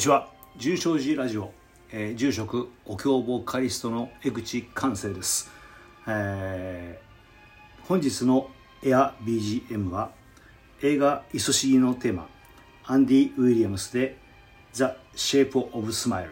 こんにちは。重症寺ラジオ、えー、住職お経ボーカリストの江口寛生です、えー、本日のエア BGM は映画「いそしぎ」のテーマアンディ・ウィリアムスで「The Shape of Smile」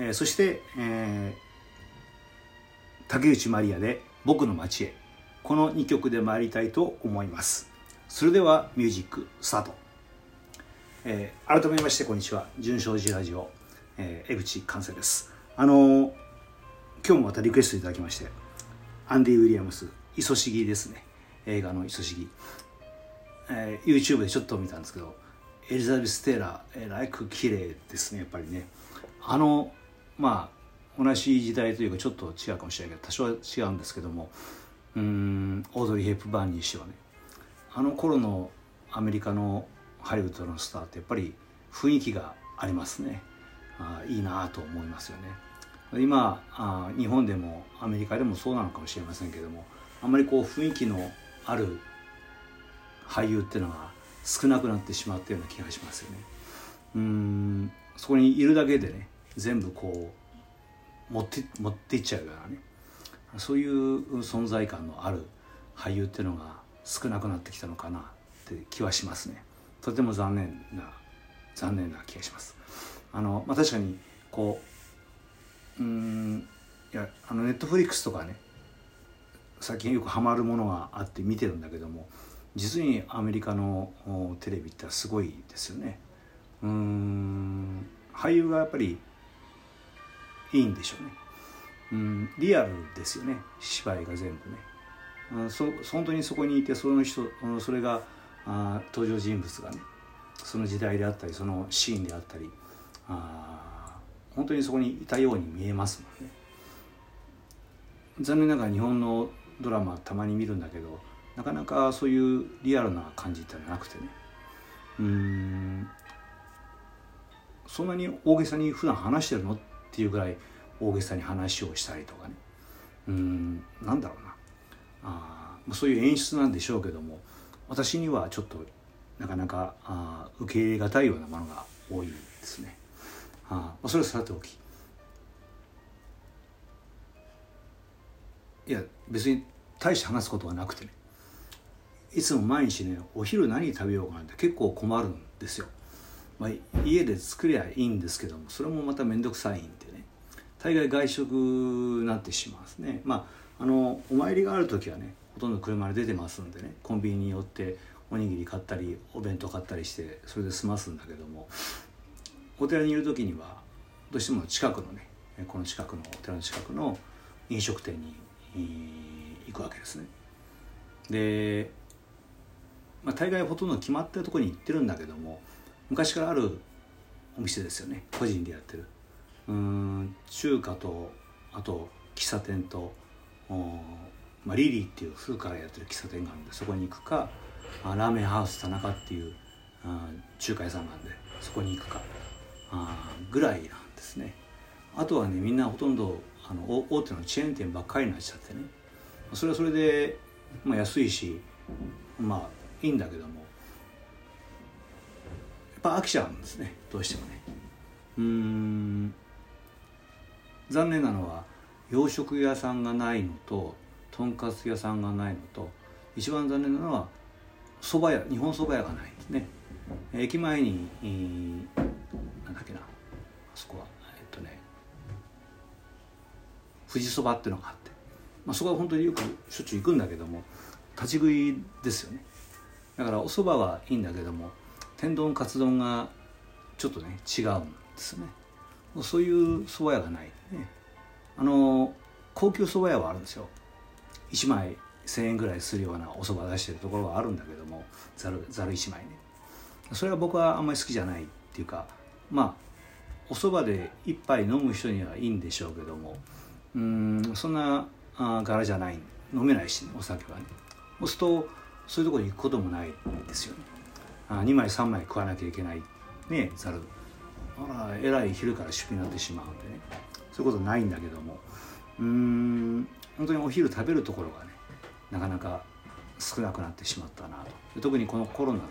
え、そして、えー、竹内まりやで「僕の街へ」この2曲で参りたいと思います。それではミュージックスタート。えー、改めましてこんにちは。純正寺ラジオ、えー、江口寛生です。あのー、今日もまたリクエストいただきましてアンディ・ウィリアムス「いそしぎ」ですね。映画の「いそしぎ」えー、YouTube でちょっと見たんですけどエリザベス・テイラー、えー、ライク綺麗ですねやっぱりね。あのまあ同じ時代というかちょっと違うかもしれないけど多少は違うんですけどもうんオードリー・ヘップバーンにしてはね。あの頃のアメリカのハリウッドのスターってやっぱり雰囲気がありますね。あいいなと思いますよね。今あ日本でもアメリカでもそうなのかもしれませんけどもあんまりこう雰囲気のある俳優っていうのが少なくなってしまったような気がしますよね。うんそこにいるだけでね全部こう持って持っていっちゃうようなねそういう存在感のある俳優っていうのが少なくなってきたのかなって気はしますね。とても残念な残念な気がします。あのまあ、確かにこううんいやあのネットフリックスとかね最近よくハマるものがあって見てるんだけども実にアメリカのテレビってすごいですよね。うん俳優がやっぱりいいんでしょうね。うんリアルですよね芝居が全部ね。うん、そ本当にそこにいてその人それがあ登場人物がねその時代であったりそのシーンであったりあ本当にそこにいたように見えますもんね。残念ながら日本のドラマたまに見るんだけどなかなかそういうリアルな感じってなくてね。うん。そんなに大げさに普段話してるのっていうぐらい大げさに話をしたりとかね。うん。なんだろうな。あそういう演出なんでしょうけども私にはちょっとなかなかあ受け入れがたいようなものが多いですね。あまあそれはさておきいや別に大して話すことはなくてねいつも毎日ねお昼何食べようかなんて結構困るんですよ。まあ、家で作りゃいいんですけどもそれもまた面倒くさいんでね大概外食になってしまうんですね。まああのお参りがある時はねほとんど車で出てますんでねコンビニに寄っておにぎり買ったりお弁当買ったりしてそれで済ますんだけどもお寺にいる時にはどうしても近くのねこの近くのお寺の近くの飲食店に行くわけですね。で、まあ、大概ほとんど決まってるとこに行ってるんだけども昔からあるお店ですよね個人でやってる。うん中華とあと喫茶店とまあ、リリーっていう古くからやってる喫茶店があるんでそこに行くか、まあ、ラーメンハウス田中っていうあ中華屋さんなんでそこに行くかあぐらいなんですね。あとはねみんなほとんどあの大手のチェーン店ばっかりになっちゃってね。それはそれで、まあ、安いしまあいいんだけどもやっぱ飽きちゃうんですね。どうしてもね。うん。残念なのは洋食屋さんがないのととんかつ屋さんがないのと一番残念なのは蕎麦屋日本蕎麦屋がないですね。駅前に、えー、なんだっけなあそこはえっとね富士そばっていうのがあって、まあ、そこは本当によくしょっちゅう行くんだけども立ち食いですよね。だからお蕎麦はいいんだけども天丼カツ丼がちょっとね違うんですね。そういう蕎麦屋がないね。あの高級蕎麦屋はあるんですよ。1枚1,000円ぐらいするようなお蕎麦出してるところはあるんだけどもざるざる1枚ね。それは僕はあんまり好きじゃないっていうかまあお蕎麦で一杯飲む人にはいいんでしょうけどもうんそんなあ柄じゃない。飲めないし、ね、お酒はね。そうするとそういうところに行くこともないですよね。あ2枚3枚食わなきゃいけない。ねざる。あらえらい昼から出費になってしまうんでね。そういうことないんだけども。うん。本当にお昼食べるところがねなかなか少なくなってしまったなと。特にこのコロナでね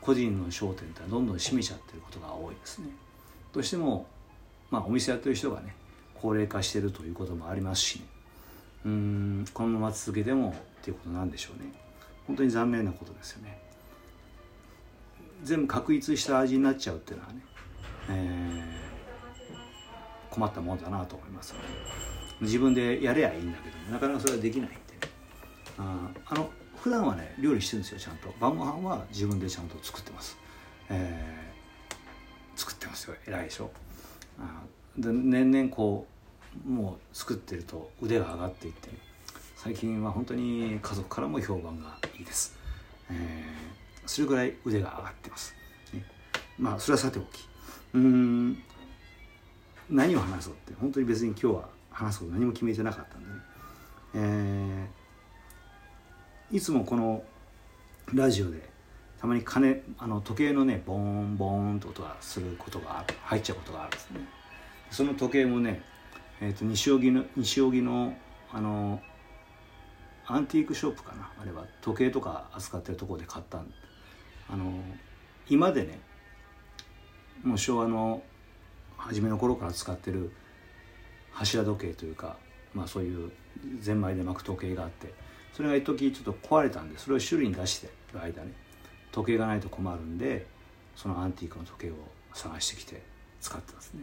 個人の商店ってどんどん閉めちゃってることが多いですね。どうしても、まあ、お店やってる人がね高齢化してるということもありますし、ね、うんこのまま続けてもっていうことなんでしょうね。本当に残念なことですよね。全部確立した味になっちゃうっていうのはね、えー、困ったもんだなと思いますので自分でやればいいんだけどなかなかそれはできないんで、ね、ああの普段はね料理してるんですよちゃんと。晩ご飯は自分でちゃんと作ってます、えー、作ってますよ偉いでしょ。あで年々こうもう作ってると腕が上がっていって、最近は本当に家族からも評判がいいです、えー、それぐらい腕が上がってます、ね、まあそれはさておき。うん何を話そうって本当に別に今日は話すこと何も決めてなかったんでね、えー、いつもこのラジオでたまに鐘あの時計のねボーンボーンと音がすることがある入っちゃうことがあるんですね。その時計もね、えーと、西荻の西荻のあのアンティークショップかなあれは時計とか扱ってるとこで買ったあの今でねもう昭和の初めの頃から使ってる柱時計というか、まあ、そういうゼンマイで巻く時計があってそれが一時ちょっと壊れたんでそれを修理に出してる間ね時計がないと困るんでそのアンティークの時計を探してきて使ってますね。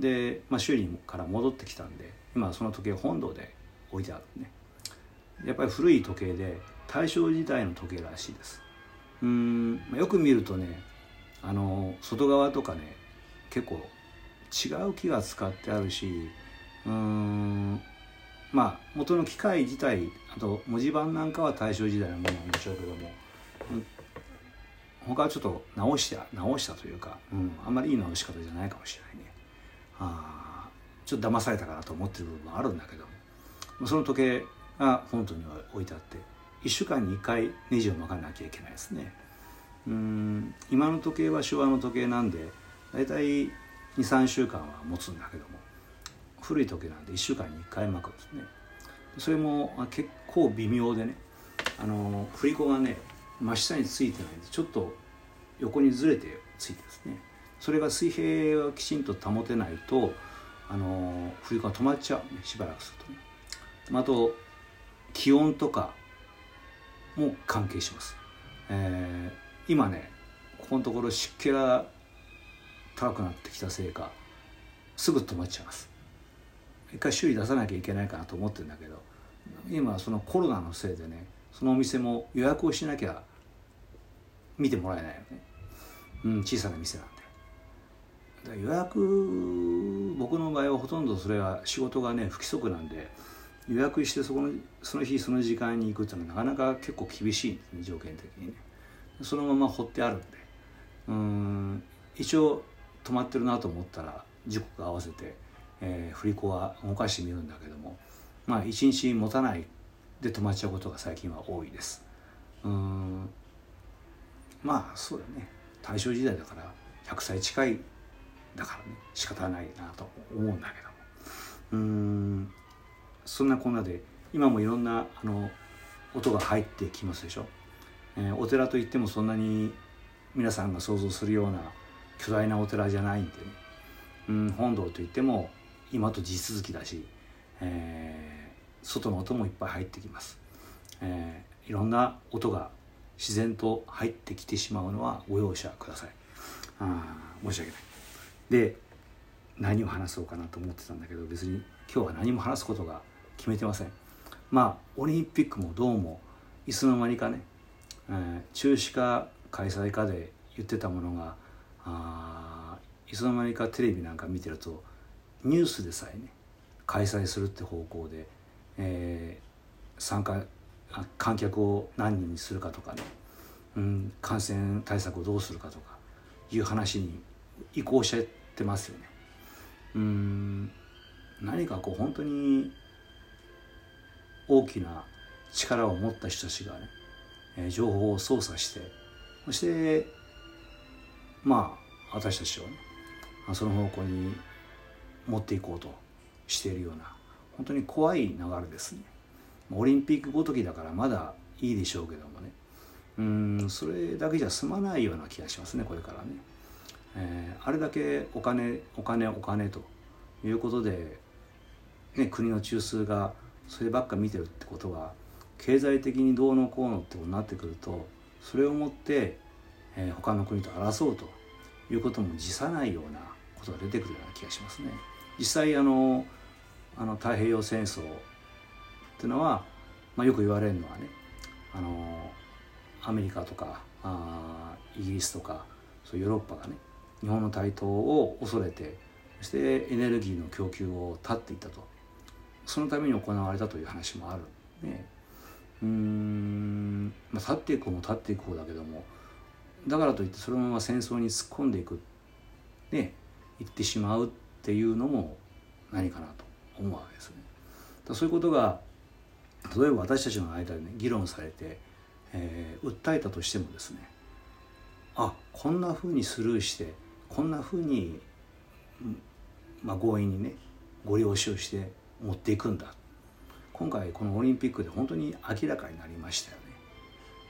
で、まあ、修理から戻ってきたんで今その時計本堂で置いてあるねやっぱり古い時計で大正時代の時計らしいです。うん、まあ、よく見るとねあの外側とかね結構違う木が使ってあるしうん。まあ元の機械自体あと文字盤なんかは大正時代のものなんでしょうけども、うん、他はちょっと直した直したというか、うん、あんまりいい直し方じゃないかもしれないね。あちょっと騙されたかなと思ってる部分もあるんだけども。その時計が本当には置いてあって1週間に1回ネジを巻かなきゃいけないですね。うん。今の時計は昭和の時計なんで大体23週間は持つんだけども。古い時なんで1週間に1回巻くんですね。それも結構微妙でねあの振り子がね真下についてないんでちょっと横にずれてついてですね。それが水平をきちんと保てないとあの振り子が止まっちゃうねしばらくするとね。あと気温とかも関係します、えー、今ねここのところ湿気が高くなってきたせいかすぐ止まっちゃいます。一回修理出さなきゃいけないかなと思ってるんだけど今そのコロナのせいでねそのお店も予約をしなきゃ見てもらえないよね、うん、小さな店なんで予約僕の場合はほとんどそれは仕事がね不規則なんで予約してそこのその日その時間に行くっていうのはなかなか結構厳しいんですね条件的にね。そのまま放ってあるんで。うん一応止まってるなと思ったら時刻合わせて、えー、振り子は動かしてみるんだけどもまあ一日持たないで止まっちゃうことが最近は多いです。うん。まあそうだね。大正時代だから100歳近いだからね。仕方ないなと思うんだけども。うん。そんなこんなで今もいろんなあの音が入ってきますでしょ、えー、お寺といってもそんなに皆さんが想像するような巨大なお寺じゃないんでね、うん、本堂といっても今と地続きだし、えー、外の音もいっぱい入ってきます、えー、いろんな音が自然と入ってきてしまうのはご容赦ください。あ申し訳ない。で何を話そうかなと思ってたんだけど別に今日は何も話すことが決めてません。まあオリンピックもどうもいつの間にかね、えー、中止か開催かで言ってたものがあいつの間にかテレビなんか見てるとニュースでさえね開催するって方向で、えー、参加観客を何人にするかとかね、うん、感染対策をどうするかとかいう話に移行しちゃってますよね。うん何かこう本当に大きな力を持った人たちがね、えー、情報を操作してそしてまあ私たちをねその方向に持っていこうとしているような本当に怖い流れですね。オリンピックごときだからまだいいでしょうけどもね。うんそれだけじゃ済まないような気がしますねこれからね、えー、あれだけお金お金お金ということで、ね、国の中枢がそればっか見てるってことは経済的にどうのこうのってことになってくるとそれをもって、えー、他の国と争うということも辞さないようなことが出てくるような気がしますね。実際あのあの太平洋戦争っていうのは、まあ、よく言われるのはねあのアメリカとかあイギリスとかそうヨーロッパがね日本の台頭を恐れてそしてエネルギーの供給を断っていたと。そのために行われたという話もある。ね。うん、まあ、立っていく方も立っていく方だけどもだからといってそのまま戦争に突っ込んでいくね言ってしまうっていうのも何かなと思うわけですね。だそういうことが例えば私たちの間でね議論されて、えー、訴えたとしてもですねあこんなふうにスルーしてこんなふうに、まあ、強引にねご了承して持っていくんだ今回このオリンピックで本当に明らかになりましたよね。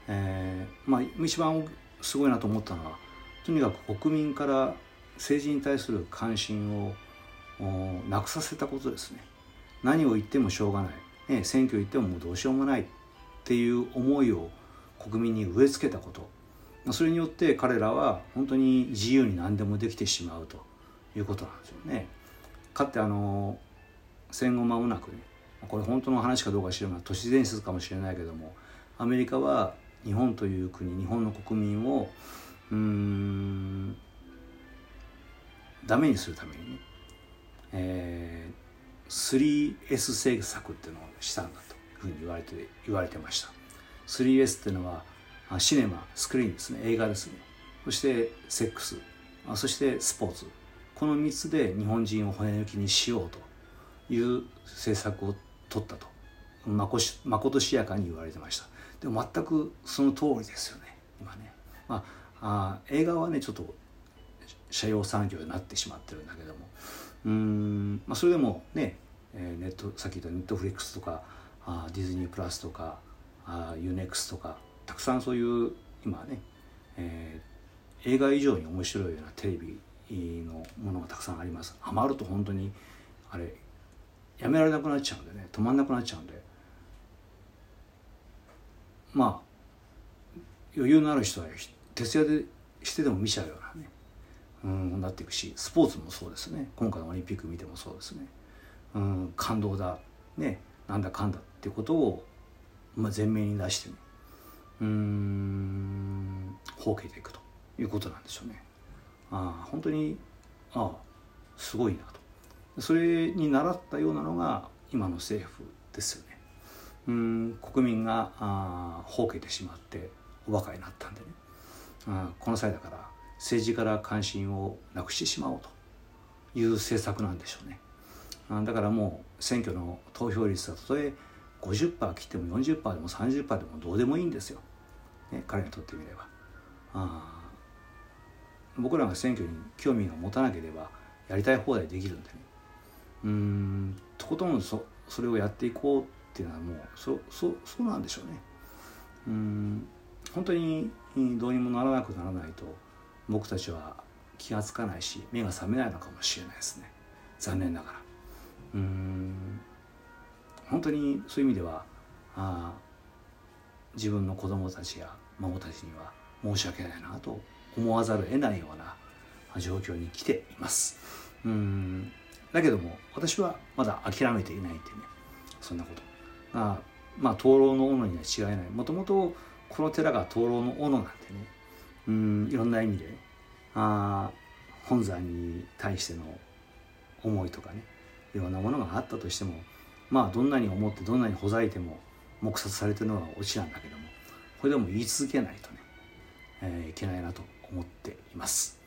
えー、まあ一番すごいなと思ったのはとにかく国民から政治に対する関心をなくさせたことですね。何を言ってもしょうがない、ね、選挙行ってももうどうしようもない。っていう思いを国民に植え付けたこと。それによって彼らは本当に自由に何でもできてしまうと。いうことなんですよね。かってあの戦後間もなくね。これ本当の話かどうか知らない都市伝説かもしれないけどもアメリカは日本という国日本の国民をうんダメにするためにね、えー、3S 政策っていうのをしたんだというふうに言われて言われてました。3S っていうのはシネマスクリーンですね。映画ですね。そしてセックス。そしてスポーツ。この3つで日本人を骨抜きにしようという政策を取ったと。まことしやかに言われてました。でも全くその通りですよね。今ね、まあ、あ映画はねちょっと社用産業になってしまってるんだけども。うん、まあ、それでもね、えー、ネットさっき言ったネットフリックスとかあディズニープラスとかあユーネクスとかたくさんそういう今ね、えー、映画以上に面白いようなテレビのものがたくさんあります。余ると本当にあれやめられなくなっちゃうんでね止まんなくなっちゃうんで。まあ余裕のある人は徹夜でしてでも見ちゃうようなね。うんなっていくしスポーツもそうですね。今回のオリンピック見てもそうですね。うん感動だ。ねなんだかんだっていうことを、まあ、前面に出してね。うんほうけていくということなんでしょうね。ああ本当にああすごいなと。それに倣ったようなのが今の政府ですよね。うん国民があほうけてしまっておバカになったんでね。あこの際だから政治から関心をなくしてしまおうという政策なんでしょうね。だからもう選挙の投票率はたとえ50%切っても40%でも30%でもどうでもいいんですよ、ね、彼にとってみれば。あ僕らが選挙に興味を持たなければやりたい放題できるんでねうんとことんそそれをやっていこうっていうのはもうそそそうなんでしょうねうん本当にどうにもならなくならないと僕たちは気が付かないし目が覚めないのかもしれないですね。残念ながら。うん。本当にそういう意味ではあ自分の子供たちや孫たちには申し訳ないなと思わざるを得ないような状況に来ています。うん。だけども私はまだ諦めていないってねそんなこと。まあ灯籠の斧には違いない。もともとこの寺が灯籠の斧なんでねうんいろんな意味で、あ本山に対しての思いとかねいろんなものがあったとしてもまあどんなに思ってどんなにほざいても黙殺されてるのがオチなんだけどもこれでも言い続けないとね、えー、いけないなと思っています、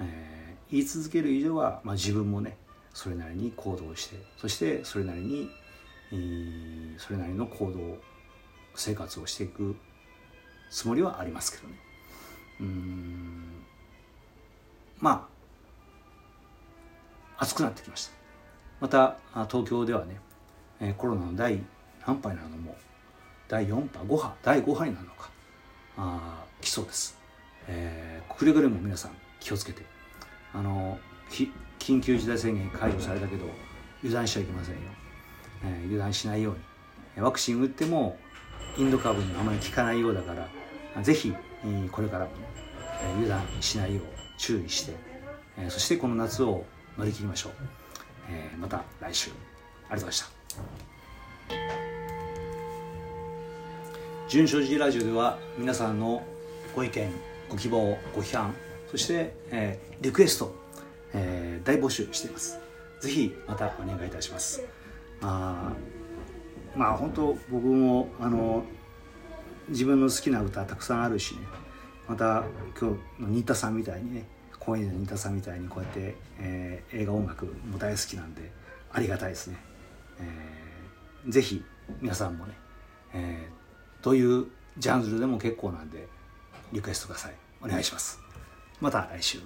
えー、言い続ける以上は、まあ、自分もねそれなりに行動してそしてそれなりに、えー、それなりの行動生活をしていくつもりはありますけどね。うん。まあ暑くなってきました。また東京ではねえ、コロナの第何波になるのも第4波5波第5波になるのかあ来そうです、えー、くれぐれも皆さん気をつけて。あの緊急事態宣言解除されたけど油断しちゃいけませんよ、えー、油断しないように。ワクチン打ってもインド株にあまり効かないようだからぜひこれからも、油断しないよう注意してそしてこの夏を乗り切りましょう、また来週。ありがとうございました。純正寺ラジオでは皆さんのご意見ご希望ご批判そして、えー、リクエスト、えー、大募集しています。ぜひまたお願いいたします。あまあ本当僕もあの自分の好きな歌たくさんあるしね。また今日の新田さんみたいにね高円寺の新田さんみたいにこうやって、えー、映画音楽も大好きなんでありがたいですね、えー、ぜひ皆さんもね、えー、どういうジャンルでも結構なんでリクエストください。お願いします。また来週。